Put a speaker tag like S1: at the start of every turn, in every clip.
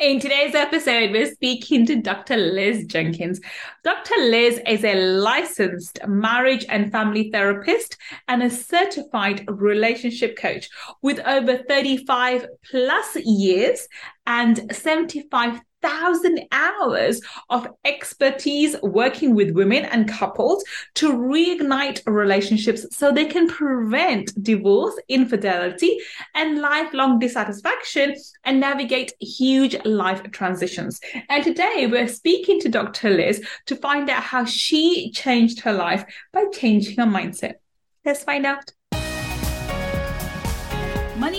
S1: In today's episode, we're speaking to Dr. Liz Jenkins. Dr. Liz is a licensed marriage and family therapist and a certified relationship coach with over 35 plus years and 75 thousand hours of expertise working with women and couples to reignite relationships so they can prevent divorce, infidelity, and lifelong dissatisfaction and navigate huge life transitions. And today we're speaking to Dr. Liz to find out how she changed her life by changing her mindset. Let's find out.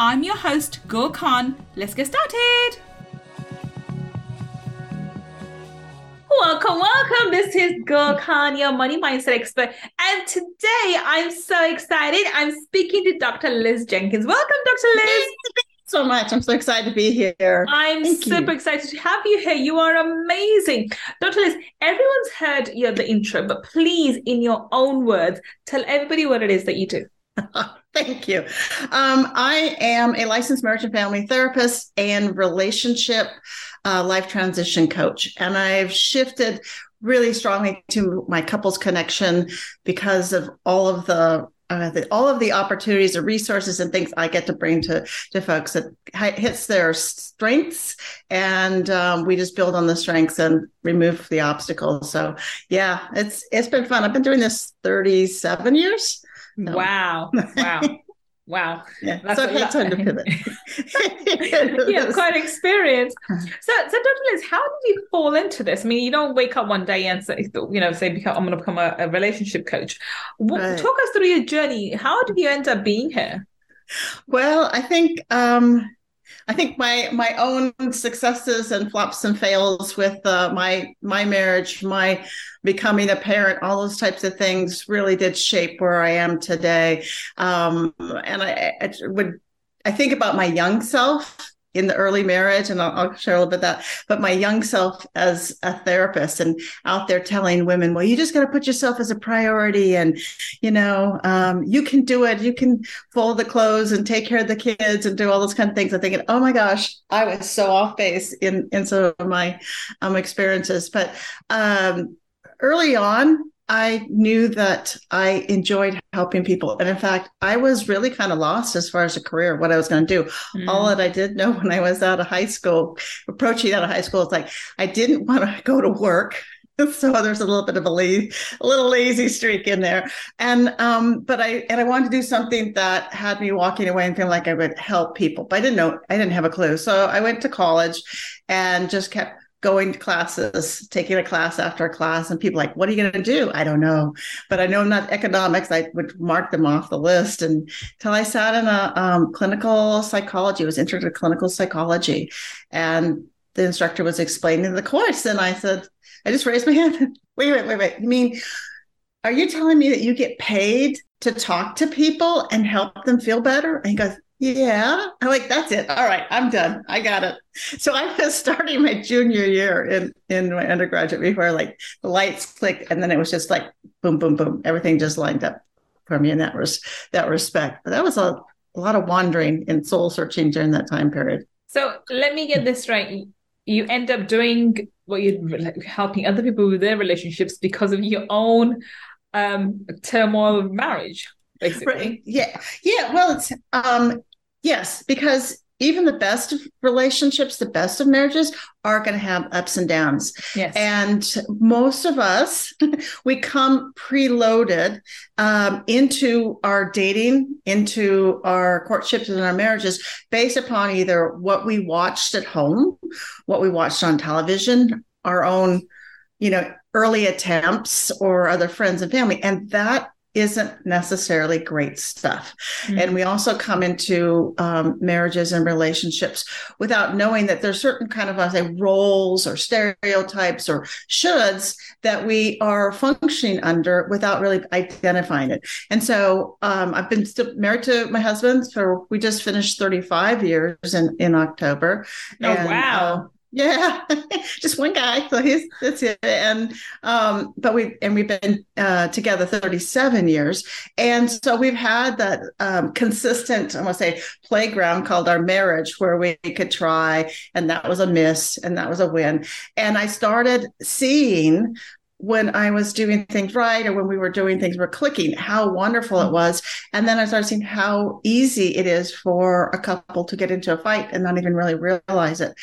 S1: I'm your host, Gul Khan. Let's get started. Welcome, welcome. This is Gul Khan, your money mindset expert. And today I'm so excited. I'm speaking to Dr. Liz Jenkins. Welcome, Dr. Liz.
S2: so much. I'm so excited to be here.
S1: I'm Thank super you. excited to have you here. You are amazing. Dr. Liz, everyone's heard you the intro, but please, in your own words, tell everybody what it is that you do.
S2: Thank you. Um, I am a licensed marriage and family therapist and relationship uh, life transition coach. And I've shifted really strongly to my couples connection because of all of the uh, the, all of the opportunities and resources and things I get to bring to to folks that hits their strengths, and um, we just build on the strengths and remove the obstacles. So, yeah, it's it's been fun. I've been doing this thirty seven years,
S1: no. Wow. Wow. Wow.
S2: Yeah. That's so I've had time to pivot.
S1: yeah, quite experience. So, so Dr. Liz, how did you fall into this? I mean, you don't wake up one day and say, you know, say, I'm going to become a, a relationship coach. What, right. Talk us through your journey. How did you end up being here?
S2: Well, I think um, I think my my own successes and flops and fails with uh, my my marriage, my becoming a parent, all those types of things really did shape where I am today. Um, and I, I would I think about my young self in the early marriage, and I'll, I'll, share a little bit that. But my young self as a therapist and out there telling women, well, you just got to put yourself as a priority, and you know, um, you can do it. You can fold the clothes and take care of the kids and do all those kind of things. I'm thinking, oh my gosh, I was so off base in in some of my um, experiences. But um, early on, I knew that I enjoyed helping people. And in fact, I was really kind of lost as far as a career, what I was going to do. Mm. All that I did know when I was out of high school, approaching out of high school, it's like I didn't want to go to work. So there's a little bit of a, lazy, a little lazy streak in there, and um, but I and I wanted to do something that had me walking away and feeling like I would help people, but I didn't know, I didn't have a clue. So I went to college, and just kept going to classes, taking a class after a class, and people like, "What are you going to do?" I don't know, but I know not economics. I would mark them off the list and until I sat in a um, clinical psychology. I was interested in clinical psychology, and the instructor was explaining the course, and I said, I just raised my hand. wait, wait, wait, wait. You mean, are you telling me that you get paid to talk to people and help them feel better? And he goes, yeah. I'm like, that's it. All right, I'm done. I got it. So I was starting my junior year in, in my undergraduate before like the lights clicked and then it was just like boom, boom, boom. Everything just lined up for me in that res- that respect. But that was a, a lot of wandering and soul searching during that time period.
S1: So let me get this right. You end up doing what you're helping other people with their relationships because of your own um turmoil of marriage basically. Right.
S2: Yeah. Yeah. Well, it's um Yes, because even the best of relationships, the best of marriages are going to have ups and downs.
S1: Yes.
S2: And most of us, we come preloaded um, into our dating, into our courtships and our marriages based upon either what we watched at home, what we watched on television, our own, you know, early attempts or other friends and family. And that isn't necessarily great stuff. Mm-hmm. And we also come into um, marriages and relationships without knowing that there's certain kind of, I say, roles or stereotypes or shoulds that we are functioning under without really identifying it. And so um, I've been still married to my husband for, we just finished 35 years in, in October.
S1: Oh, and, wow.
S2: Uh, yeah, just one guy. So he's that's it. And um, but we and we've been uh, together 37 years, and so we've had that um, consistent, I want to say, playground called our marriage, where we could try, and that was a miss, and that was a win. And I started seeing when I was doing things right or when we were doing things were clicking, how wonderful it was. And then I started seeing how easy it is for a couple to get into a fight and not even really realize it.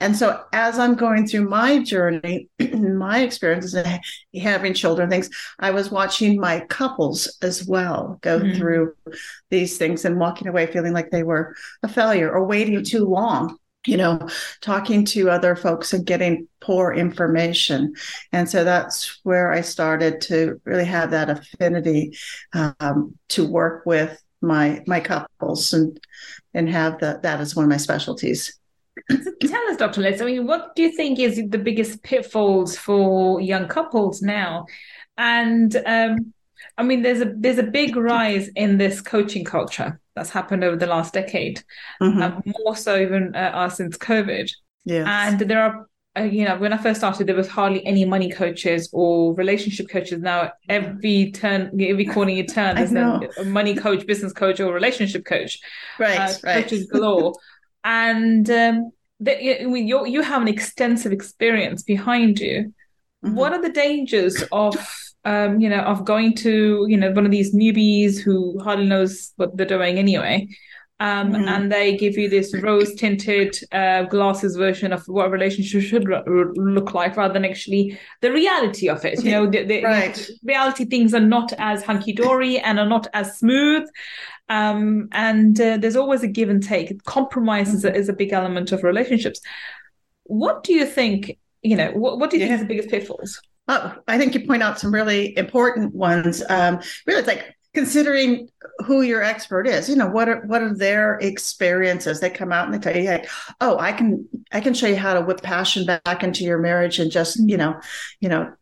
S2: And so as I'm going through my journey, my experiences and having children, things, I was watching my couples as well go mm-hmm. through these things and walking away feeling like they were a failure or waiting too long you know, talking to other folks and getting poor information. And so that's where I started to really have that affinity um, to work with my my couples and and have that that as one of my specialties.
S1: Tell us, Dr. Liz, I mean, what do you think is the biggest pitfalls for young couples now? And um, I mean, there's a there's a big rise in this coaching culture that's happened over the last decade, mm-hmm. uh, more so even uh, since COVID.
S2: Yeah,
S1: and there are. Uh, you know, when I first started, there was hardly any money coaches or relationship coaches. Now, every turn, every corner you turn, there's a money coach, business coach, or relationship coach.
S2: Right, uh, right.
S1: Coaches galore, and um, the, you you have an extensive experience behind you. Mm-hmm. What are the dangers of um, you know, of going to, you know, one of these newbies who hardly knows what they're doing anyway. Um, mm-hmm. And they give you this rose tinted uh, glasses version of what a relationship should look like rather than actually the reality of it. You know, the, the
S2: right.
S1: reality things are not as hunky dory and are not as smooth. Um, and uh, there's always a give and take. Compromise mm-hmm. is, a, mm-hmm. is a big element of relationships. What do you think? You know, what, what do you yeah. think is the biggest pitfalls?
S2: Oh, I think you point out some really important ones. Um, really, it's like considering who your expert is. You know, what are what are their experiences? They come out and they tell you, "Hey, oh, I can I can show you how to whip passion back into your marriage and just you know, you know."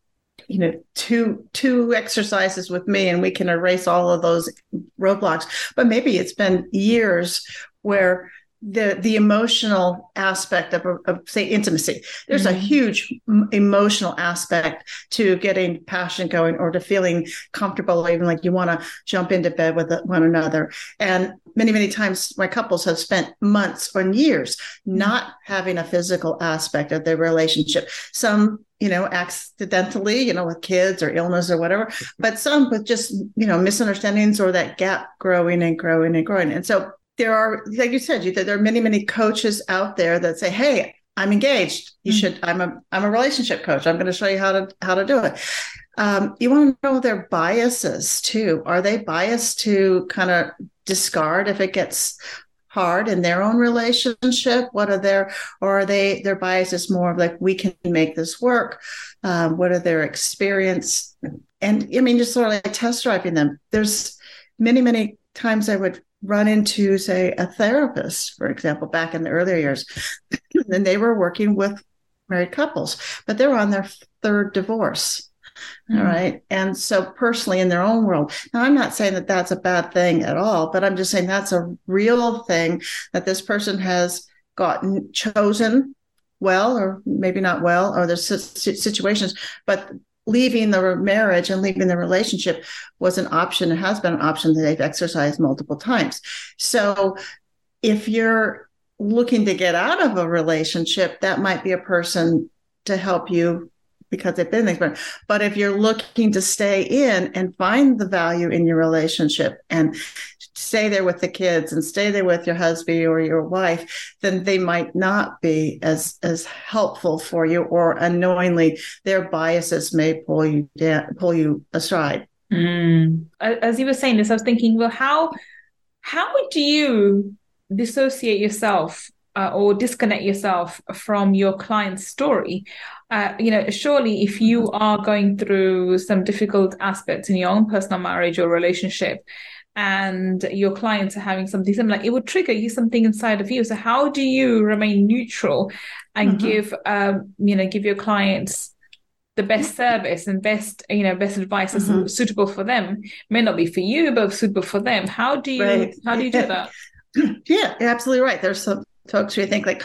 S2: you know two two exercises with me and we can erase all of those roadblocks but maybe it's been years where the the emotional aspect of, of say intimacy. There's mm-hmm. a huge emotional aspect to getting passion going or to feeling comfortable even like you want to jump into bed with one another. And many many times my couples have spent months or years mm-hmm. not having a physical aspect of their relationship. Some you know accidentally you know with kids or illness or whatever but some with just you know misunderstandings or that gap growing and growing and growing. And so there are, like you said, you, there are many, many coaches out there that say, "Hey, I'm engaged. You mm-hmm. should. I'm a I'm a relationship coach. I'm going to show you how to how to do it." Um, you want to know their biases too. Are they biased to kind of discard if it gets hard in their own relationship? What are their or are they their biases more of like we can make this work? Um, what are their experience? And I mean, just sort of like test driving them. There's many, many times I would run into, say, a therapist, for example, back in the earlier years, and they were working with married couples, but they're on their third divorce. Mm. All right. And so, personally, in their own world, now I'm not saying that that's a bad thing at all, but I'm just saying that's a real thing that this person has gotten chosen well, or maybe not well, or there's situations, but leaving the marriage and leaving the relationship was an option and has been an option that they've exercised multiple times. So if you're looking to get out of a relationship, that might be a person to help you because they've been there. But if you're looking to stay in and find the value in your relationship and stay there with the kids and stay there with your husband or your wife, then they might not be as as helpful for you, or unknowingly their biases may pull you down, pull you aside.
S1: Mm. As you were saying this, I was thinking, well, how how would you dissociate yourself uh, or disconnect yourself from your client's story. Uh, you know, surely if you mm-hmm. are going through some difficult aspects in your own personal marriage or relationship, and your clients are having something similar, it would trigger you something inside of you. So how do you remain neutral and mm-hmm. give, um, you know, give your clients the best service and best, you know, best advice that's mm-hmm. suitable for them? May not be for you, but suitable for them. How do you, right. how do you do that?
S2: Yeah, you're absolutely right. There's some folks who think like,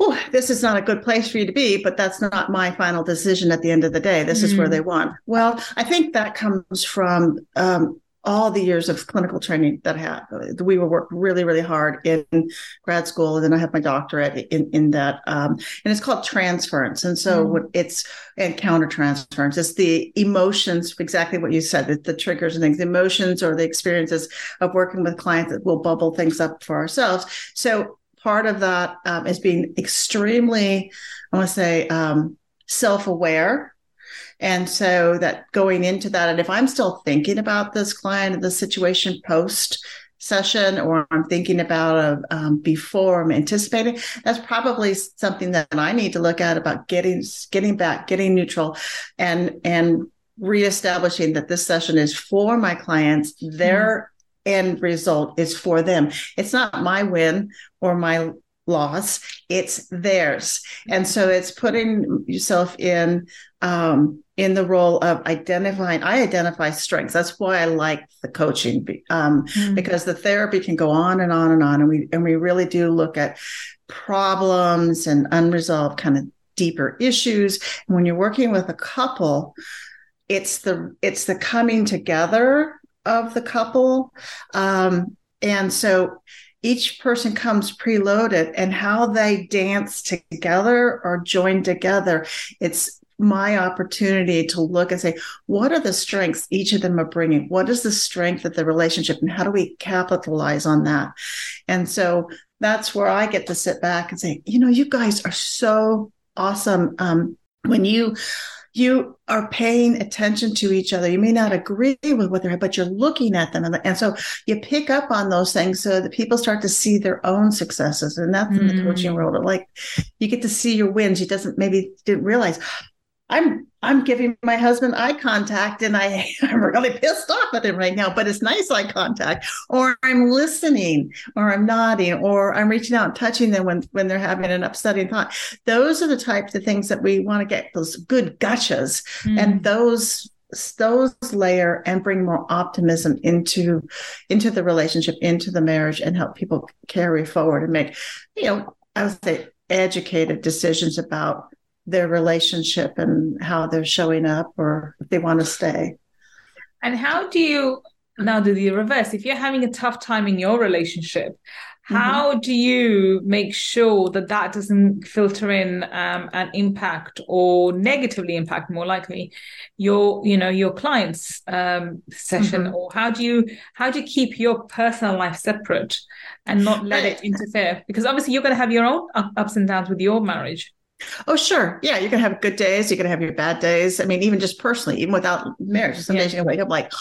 S2: oh, this is not a good place for you to be, but that's not my final decision at the end of the day. This mm. is where mm. they want. Well, I think that comes from um, all the years of clinical training that I had. We were worked really, really hard in grad school, and then I have my doctorate in in that, um, and it's called transference. And so mm. it's and counter transference. It's the emotions, exactly what you said, the, the triggers and things, the emotions or the experiences of working with clients that will bubble things up for ourselves. So part of that um, is being extremely, I want to say, um, self aware and so that going into that, and if I'm still thinking about this client and the situation post session, or I'm thinking about a, um, before I'm anticipating, that's probably something that I need to look at about getting getting back, getting neutral, and and reestablishing that this session is for my clients. Their mm. end result is for them. It's not my win or my loss; it's theirs. And so it's putting yourself in um, in the role of identifying i identify strengths. That's why i like the coaching um, mm. because the therapy can go on and on and on and we and we really do look at problems and unresolved kind of deeper issues. And when you're working with a couple it's the it's the coming together of the couple. Um, and so each person comes preloaded and how they dance together or join together it's my opportunity to look and say, what are the strengths each of them are bringing? What is the strength of the relationship, and how do we capitalize on that? And so that's where I get to sit back and say, you know, you guys are so awesome. Um, when you you are paying attention to each other. You may not agree with what they're, but you're looking at them. And, and so you pick up on those things so that people start to see their own successes. And that's mm. in the coaching mm. world. Like you get to see your wins. You doesn't maybe didn't realize, I'm I'm giving my husband eye contact and I, I'm really pissed off at him right now, but it's nice eye contact. Or I'm listening, or I'm nodding, or I'm reaching out and touching them when, when they're having an upsetting thought. Those are the types of things that we want to get those good gutches. Mm. And those those layer and bring more optimism into into the relationship, into the marriage, and help people carry forward and make, you know, I would say educated decisions about their relationship and how they're showing up or if they want to stay.
S1: And how do you now do the reverse? If you're having a tough time in your relationship, how mm-hmm. do you make sure that that doesn't filter in um, and impact or negatively impact more likely your you know your clients um, session mm-hmm. or how do you how do you keep your personal life separate and not let it interfere because obviously you're going to have your own ups and downs with your marriage
S2: Oh, sure. Yeah, you're gonna have good days. You're gonna have your bad days. I mean, even just personally, even without marriage, some yeah. days you wake up like,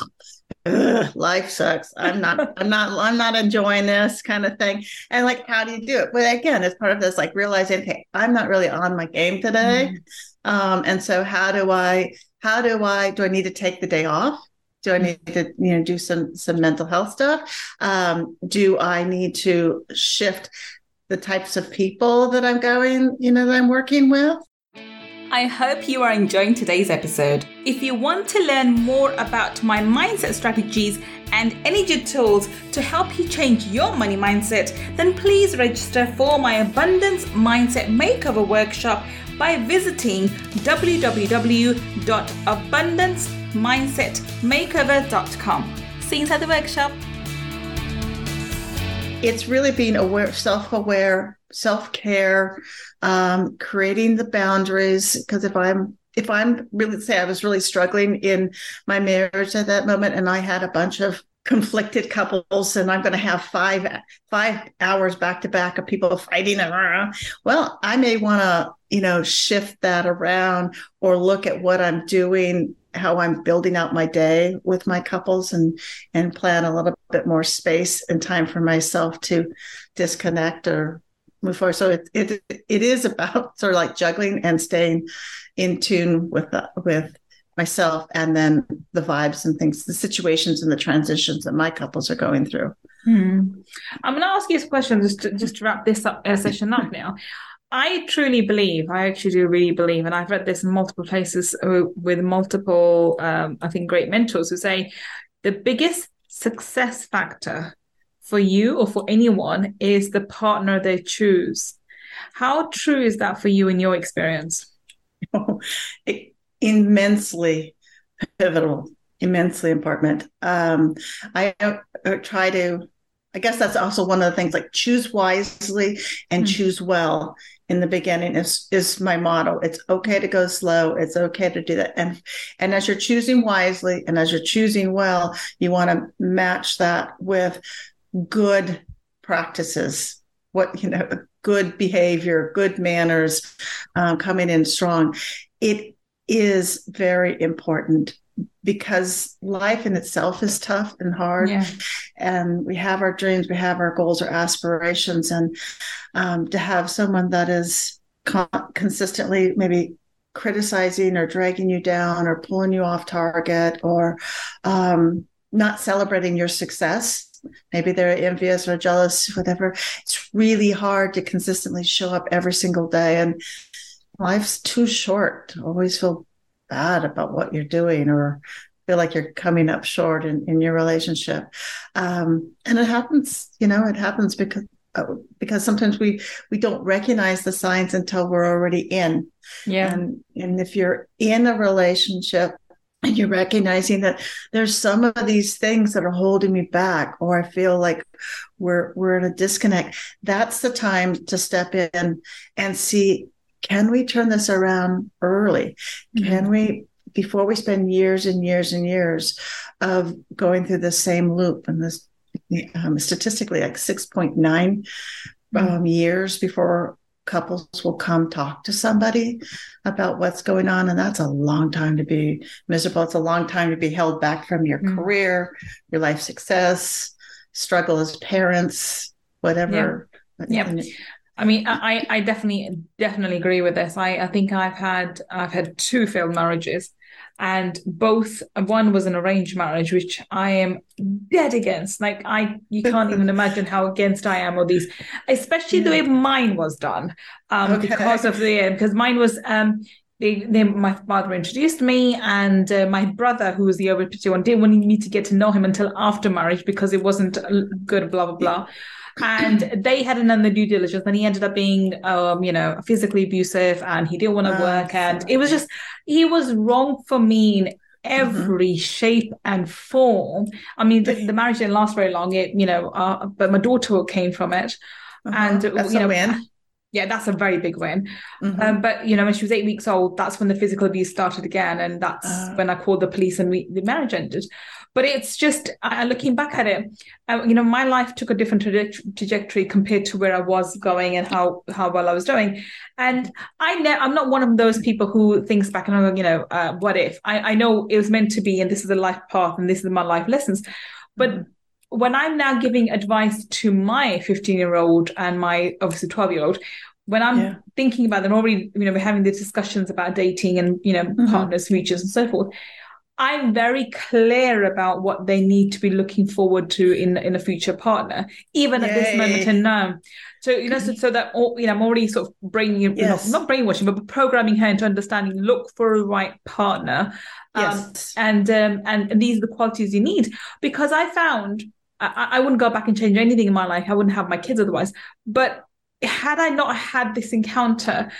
S2: life sucks. I'm not. I'm not. I'm not enjoying this kind of thing. And like, how do you do it? But again, it's part of this like realizing, hey, I'm not really on my game today. Mm-hmm. Um, and so, how do I? How do I? Do I need to take the day off? Do I need to, you know, do some some mental health stuff? Um, do I need to shift the types of people that I'm going, you know, that I'm working with.
S1: I hope you are enjoying today's episode. If you want to learn more about my mindset strategies and energy tools to help you change your money mindset, then please register for my Abundance Mindset Makeover Workshop by visiting www.abundancemindsetmakeover.com. See you inside the workshop
S2: it's really being aware, self-aware, self-care, um, creating the boundaries. Because if I'm if I'm really say I was really struggling in my marriage at that moment, and I had a bunch of conflicted couples, and I'm going to have five five hours back to back of people fighting around. Well, I may want to you know shift that around or look at what I'm doing how I'm building out my day with my couples and and plan a little bit more space and time for myself to disconnect or move forward. So it it it is about sort of like juggling and staying in tune with the, with myself and then the vibes and things, the situations and the transitions that my couples are going through.
S1: Hmm. I'm going to ask you a question just to, just to wrap this up, uh, session up now. I truly believe, I actually do really believe, and I've read this in multiple places uh, with multiple, um, I think, great mentors who say the biggest success factor for you or for anyone is the partner they choose. How true is that for you in your experience?
S2: Oh, immensely pivotal, immensely important. Um, I, I try to I guess that's also one of the things like choose wisely and mm-hmm. choose well in the beginning is is my motto. It's okay to go slow. It's okay to do that. And and as you're choosing wisely and as you're choosing well, you want to match that with good practices. What you know, good behavior, good manners, um, coming in strong. It is very important because life in itself is tough and hard. Yeah. and we have our dreams we have our goals our aspirations. And um, to have someone that is con- consistently maybe criticizing or dragging you down or pulling you off target or um, not celebrating your success maybe they're envious or jealous whatever it's really hard to consistently show up every single day. And life's too short to always feel bad about what you're doing or feel like you're coming up short in, in your relationship. Um, and it happens, you know, it happens because uh, because sometimes we we don't recognize the signs until we're already in.
S1: Yeah.
S2: And and if you're in a relationship and you're recognizing that there's some of these things that are holding me back or i feel like we're we're in a disconnect that's the time to step in and see can we turn this around early? Mm-hmm. Can we, before we spend years and years and years of going through the same loop and this um, statistically like 6.9 mm-hmm. um, years before couples will come talk to somebody about what's going on and that's a long time to be miserable it's a long time to be held back from your mm-hmm. career your life success struggle as parents whatever
S1: yeah. yeah. I mean, I, I definitely definitely agree with this. I, I think I've had I've had two failed marriages, and both one was an arranged marriage, which I am dead against. Like I, you can't even imagine how against I am with these, especially yeah. the way mine was done, um, okay. because of the because mine was um. They, they, my father introduced me, and uh, my brother, who was the over one, didn't want me to get to know him until after marriage because it wasn't good. Blah blah blah and they hadn't done the due diligence and he ended up being um you know physically abusive and he didn't want to work and it was just he was wrong for me in mm-hmm. every mm-hmm. shape and form i mean the, the, marriage didn't last very long it you know uh, but my daughter came from it uh-huh. and
S2: That's
S1: you know. Yeah that's a very big win mm-hmm. um, but you know when she was eight weeks old that's when the physical abuse started again and that's uh, when i called the police and we the marriage ended but it's just uh, looking back at it, uh, you know, my life took a different tra- trajectory compared to where I was going and how how well I was doing. And I ne- I'm not one of those people who thinks back and I'm, you know, uh, what if? I, I know it was meant to be, and this is a life path, and this is my life lessons. But mm-hmm. When I'm now giving advice to my 15 year old and my obviously 12 year old, when I'm yeah. thinking about them already, you know, we're having the discussions about dating and, you know, mm-hmm. partners, futures and so forth. I'm very clear about what they need to be looking forward to in in a future partner, even Yay. at this moment in time. So you know, so, so that you know, I'm already sort of bringing, yes. not, not brainwashing, but programming her into understanding. Look for a right partner, um, yes. and um, and these are the qualities you need. Because I found I, I wouldn't go back and change anything in my life. I wouldn't have my kids otherwise. But had I not had this encounter,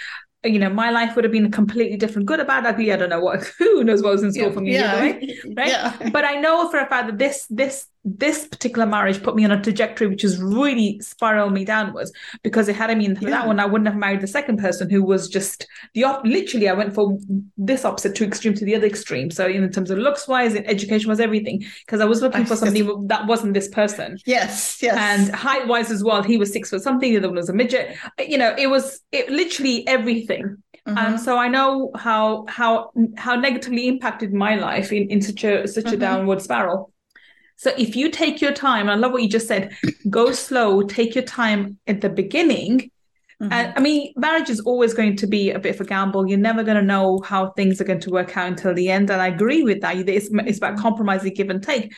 S1: you know, my life would have been a completely different, good or bad, ugly. I don't know what, who knows what was in store yeah, for me yeah. right? Yeah. But I know for a fact that this, this, this particular marriage put me on a trajectory which has really spiraled me downwards because it had I mean yeah. that one I wouldn't have married the second person who was just the op- literally I went from this opposite to extreme to the other extreme so in terms of looks wise and education was everything because I was looking for somebody that wasn't this person
S2: yes yes
S1: and height wise as well he was six foot something the other one was a midget you know it was it literally everything Mm-hmm. Um, so I know how how how negatively impacted my life in, in such a such mm-hmm. a downward spiral. So if you take your time, I love what you just said, go slow, take your time at the beginning, Mm-hmm. And I mean, marriage is always going to be a bit of a gamble. You're never going to know how things are going to work out until the end. And I agree with that. It's, it's about compromising, give and take.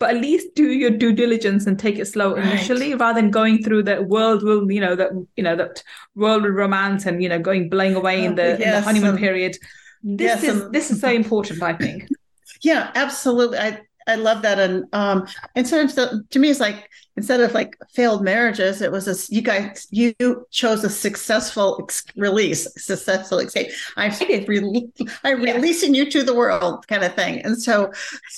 S1: But at least do your due diligence and take it slow right. initially, rather than going through the world will, you know, that you know that world of romance and you know going blowing away in the, yes, in the honeymoon um, period. This yes, is um, this is so important, I think.
S2: Yeah, absolutely. I I love that. And um, instead of to me, it's like instead of like failed marriages, it was a you guys you chose a successful ex- release, successful escape. I'm re- I'm yeah. releasing you to the world, kind of thing. And so,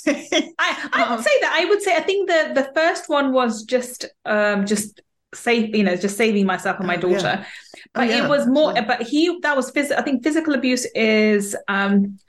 S1: I I um, would say that I would say I think the the first one was just um just save you know just saving myself and my oh, daughter. Yeah. But oh, yeah. it was more. But he that was physical. I think physical abuse is um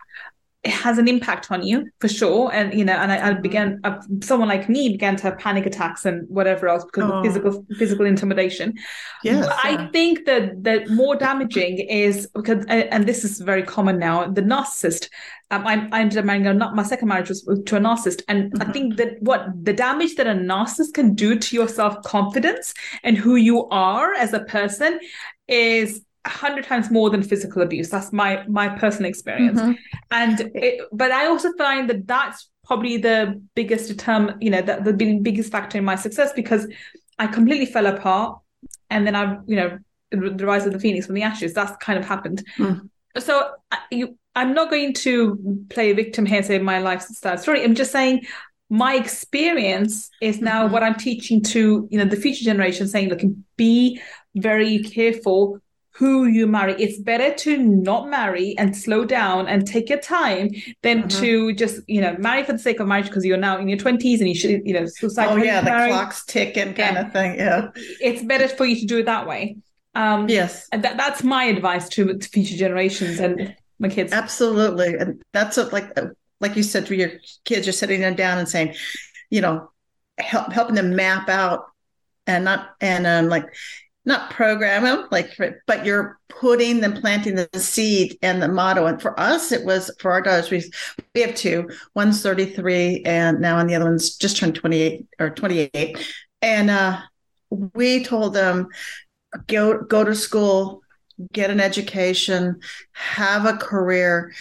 S1: it has an impact on you for sure. And you know, and I, I began uh, someone like me began to have panic attacks and whatever else because oh. of physical physical intimidation. Yes, yeah. I think that the more damaging is because and this is very common now. The narcissist. Um, I, I ended up marrying a, my second marriage was to a narcissist, and mm-hmm. I think that what the damage that a narcissist can do to your self confidence and who you are as a person is a hundred times more than physical abuse. That's my my personal experience. Mm-hmm. And it, but I also find that that's probably the biggest determ, you know, the, the biggest factor in my success because I completely fell apart, and then I, you know, the rise of the phoenix from the ashes. That's kind of happened. Mm. So you, I'm not going to play a victim here, say my lifestyle story. I'm just saying my experience is now mm-hmm. what I'm teaching to you know the future generation, saying, look, be very careful who you marry. It's better to not marry and slow down and take your time than mm-hmm. to just, you know, marry for the sake of marriage because you're now in your 20s and you should, you know, suicide.
S2: Oh, yeah, the marry. clock's ticking kind yeah. of thing. Yeah.
S1: It's better for you to do it that way. Um,
S2: yes.
S1: And that, that's my advice to, to future generations and my kids.
S2: Absolutely. And that's a, like, like you said, for your kids, you're sitting them down and saying, you know, help, helping them map out and not, and um, like, not program them like but you're putting them planting the seed and the motto and for us it was for our daughters we we have two one's 33 and now and the other one's just turned 28 or 28 and uh we told them go go to school get an education have a career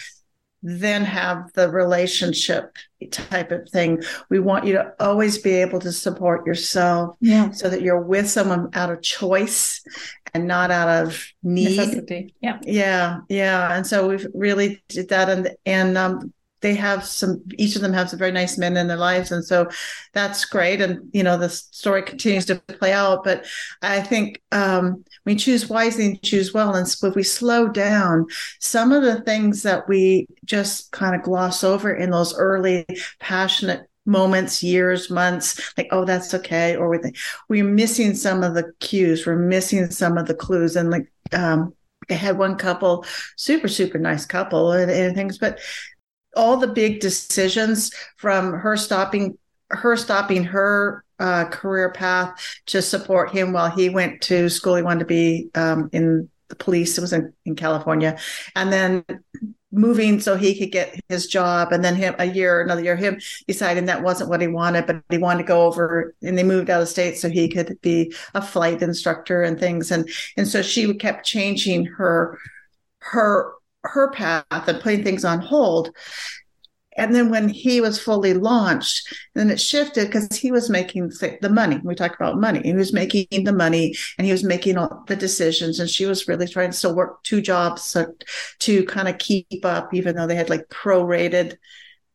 S2: then have the relationship type of thing. We want you to always be able to support yourself
S1: yeah.
S2: so that you're with someone out of choice and not out of need.
S1: Necessity. Yeah.
S2: Yeah. Yeah. And so we've really did that. And, and, um, they have some each of them have some very nice men in their lives. And so that's great. And you know the story continues to play out. But i think um, we choose wisely and choose well. And if we slow down some of the things that we just kind of gloss over in those early passionate moments, years, months, like, oh, that's okay. Or we think we're missing some of the cues, we're missing some of the clues. And like, um, I had one couple, super, super nice couple and, and things, but all the big decisions from her stopping her stopping her uh, career path to support him while he went to school. He wanted to be um, in the police. It was in, in California, and then moving so he could get his job and then him a year another year him deciding that wasn't what he wanted but he wanted to go over and they moved out of state so he could be a flight instructor and things and and so she kept changing her her her path and putting things on hold. And then when he was fully launched, then it shifted because he was making the money. We talked about money. He was making the money and he was making all the decisions. And she was really trying to still work two jobs so, to kind of keep up, even though they had like prorated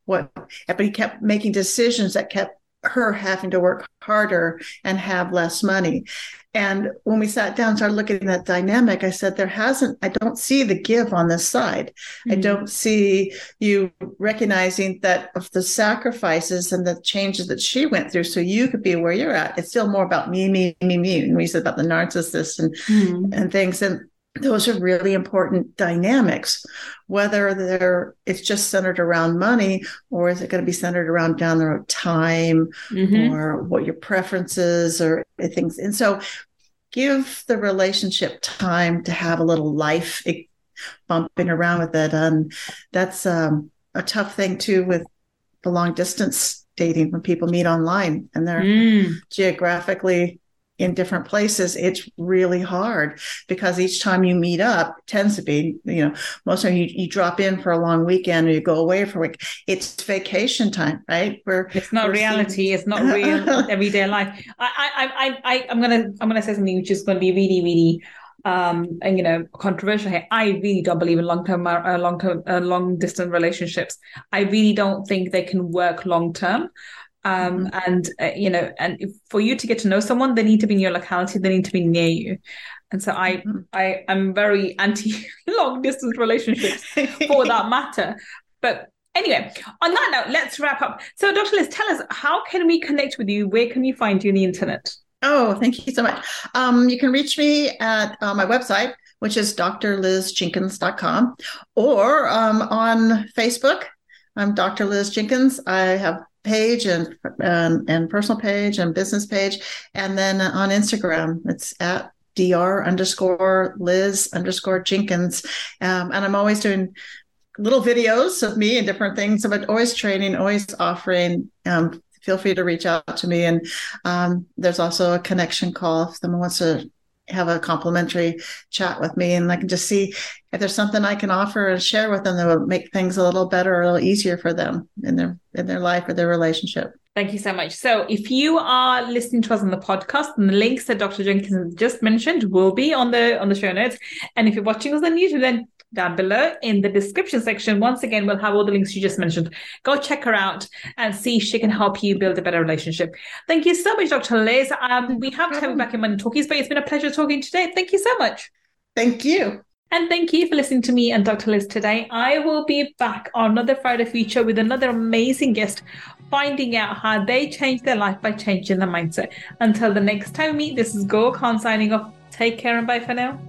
S2: what, but he kept making decisions that kept her having to work harder and have less money. And when we sat down, started looking at that dynamic, I said, there hasn't, I don't see the give on this side. Mm-hmm. I don't see you recognizing that of the sacrifices and the changes that she went through so you could be where you're at. It's still more about me, me, me, me. And we said about the narcissist and, mm-hmm. and things. And those are really important dynamics whether they're it's just centered around money or is it going to be centered around down the road time mm-hmm. or what your preferences or things and so give the relationship time to have a little life bumping around with it and that's um, a tough thing too with the long distance dating when people meet online and they're mm. geographically in different places, it's really hard because each time you meet up tends to be, you know, most of you, you drop in for a long weekend or you go away for a week. It's vacation time, right?
S1: Where it's not reality. Seeing... It's not real everyday life. I, I, I, I, I'm gonna, I'm gonna say something which is going to be really, really um and you know controversial here i really don't believe in long-term uh, long-term uh, long distance relationships i really don't think they can work long term um mm-hmm. and uh, you know and if, for you to get to know someone they need to be in your locality they need to be near you and so i mm-hmm. i am very anti long distance relationships for that matter but anyway on that note let's wrap up so dr liz tell us how can we connect with you where can we find you on the internet
S2: Oh, thank you so much. Um, you can reach me at uh, my website, which is drlizjenkins.com, or um, on Facebook. I'm Dr. Liz Jenkins. I have page and, and and personal page and business page, and then on Instagram, it's at dr underscore Liz underscore Jenkins, um, and I'm always doing little videos of me and different things, but always training, always offering um, feel free to reach out to me. And um, there's also a connection call if someone wants to have a complimentary chat with me and I can just see if there's something I can offer and share with them that will make things a little better or a little easier for them in their in their life or their relationship.
S1: Thank you so much. So if you are listening to us on the podcast, and the links that Dr. Jenkins just mentioned will be on the on the show notes. And if you're watching us on YouTube, then down below in the description section. Once again, we'll have all the links you just mentioned. Go check her out and see if she can help you build a better relationship. Thank you so much, Dr. Liz. Um, we have to have you back in Money Talkies, but it's been a pleasure talking today. Thank you so much.
S2: Thank you.
S1: And thank you for listening to me and Dr. Liz today. I will be back on another Friday feature with another amazing guest, finding out how they change their life by changing their mindset. Until the next time we meet, this is Gul Khan signing off. Take care and bye for now.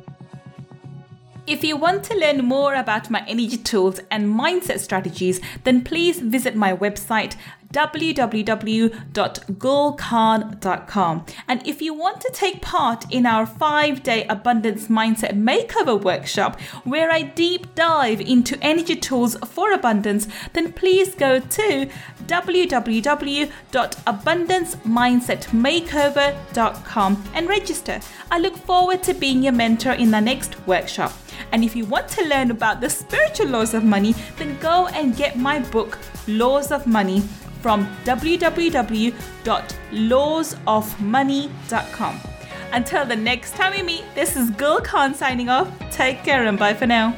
S1: If you want to learn more about my energy tools and mindset strategies, then please visit my website www.gulkhan.com. And if you want to take part in our five day abundance mindset makeover workshop, where I deep dive into energy tools for abundance, then please go to www.abundancemindsetmakeover.com and register. I look forward to being your mentor in the next workshop. And if you want to learn about the spiritual laws of money, then go and get my book, Laws of Money from www.lawsofmoney.com. Until the next time we meet, this is Gul Khan signing off. Take care and bye for now.